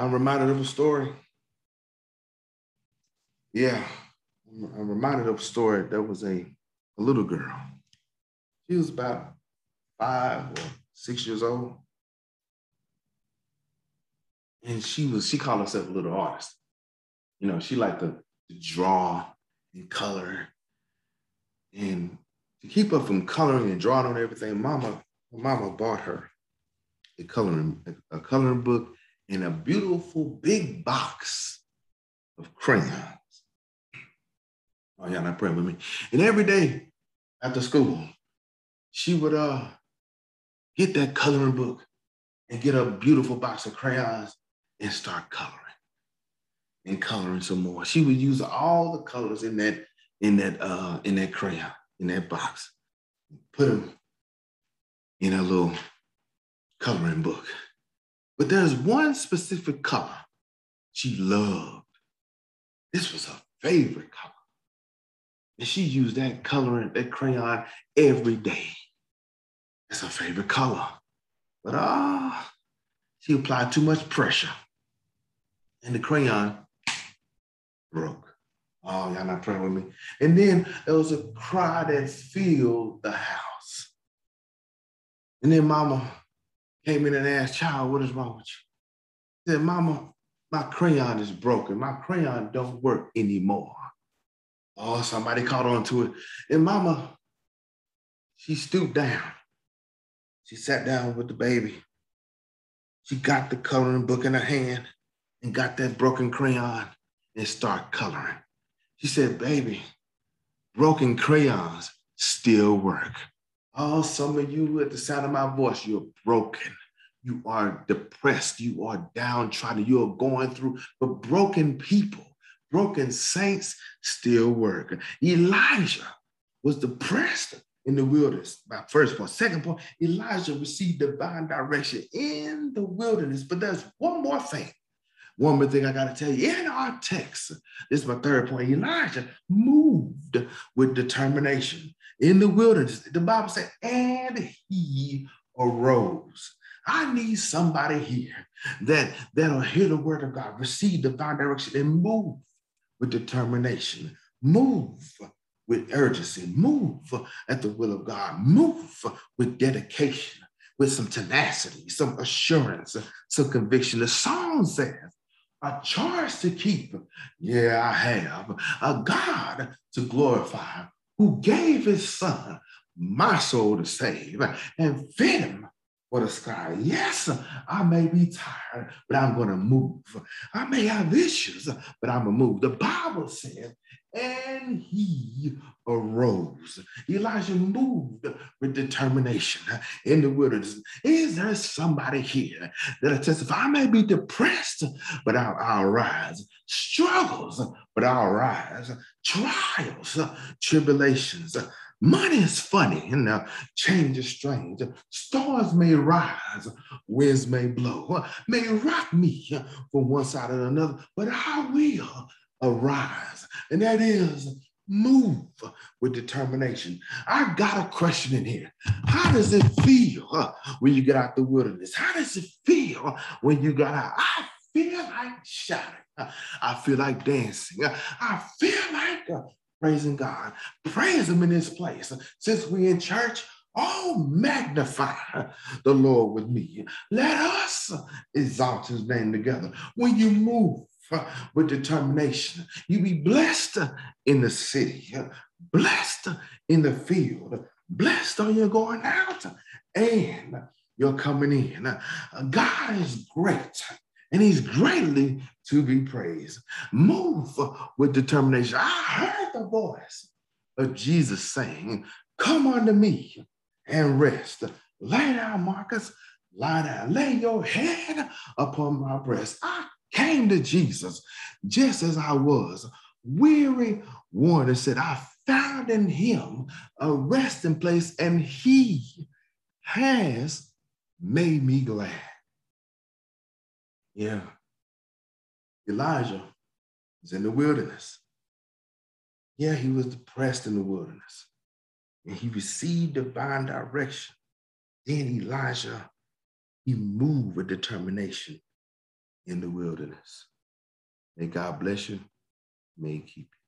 I'm reminded of a story. Yeah, I'm reminded of a story. There was a, a little girl. She was about five or six years old. And she was, she called herself a little artist. You know, she liked to, to draw and color. And to keep her from coloring and drawing on everything, mama, mama bought her a coloring, a coloring book and a beautiful big box of crayons. Oh, yeah, not praying with me. And every day after school, she would uh get that coloring book and get a beautiful box of crayons and start coloring and coloring some more. She would use all the colors in that in that uh in that crayon in that box, put them in a little coloring book. But there's one specific color she loved. This was her favorite color. And she used that coloring, that crayon every day. It's her favorite color. But ah, uh, she applied too much pressure. And the crayon broke. Oh, y'all not praying with me. And then there was a cry that filled the house. And then mama came in and asked, child, what is wrong with you? said, mama, my crayon is broken. My crayon don't work anymore. Oh, somebody caught on to it. And mama, she stooped down. She sat down with the baby. She got the coloring book in her hand and got that broken crayon and start coloring. She said, baby, broken crayons still work. Oh, some of you at the sound of my voice, you're broken. You are depressed. You are downtrodden. You are going through, but broken people broken saints still work. Elijah was depressed in the wilderness. My first point. Second point, Elijah received divine direction in the wilderness. But there's one more thing. One more thing I got to tell you. In our text, this is my third point. Elijah moved with determination in the wilderness. The Bible said, and he arose. I need somebody here that that'll hear the word of God, receive divine direction, and move with determination. Move with urgency. Move at the will of God. Move with dedication, with some tenacity, some assurance, some conviction. The song says, a charge to keep. Yeah, I have. A God to glorify who gave his son my soul to save and fed him for the sky. Yes, I may be tired, but I'm going to move. I may have issues, but I'm going to move. The Bible said, and he arose. Elijah moved with determination in the wilderness. Is there somebody here that says, if I may be depressed, but I'll, I'll rise. Struggles, but I'll rise. Trials, tribulations, Money is funny and uh, change is strange. Stars may rise, winds may blow, may rock me from one side or another, but I will arise. And that is move with determination. I got a question in here. How does it feel when you get out the wilderness? How does it feel when you got out? I feel like shouting. I feel like dancing. I feel like uh, praising God. Praise Him in this place. Since we in church, oh, magnify the Lord with me. Let us exalt His name together. When you move with determination, you be blessed in the city, blessed in the field, blessed on your going out, and you're coming in. God is great and he's greatly to be praised. Move with determination. I heard the voice of Jesus saying, Come unto me and rest. Lay down, Marcus, lie down. Lay your head upon my breast. I came to Jesus just as I was, weary, worn, and said, I found in him a resting place, and he has made me glad. Yeah. Elijah was in the wilderness. Yeah, he was depressed in the wilderness. And he received divine direction. Then Elijah, he moved with determination in the wilderness. May God bless you. May he keep you.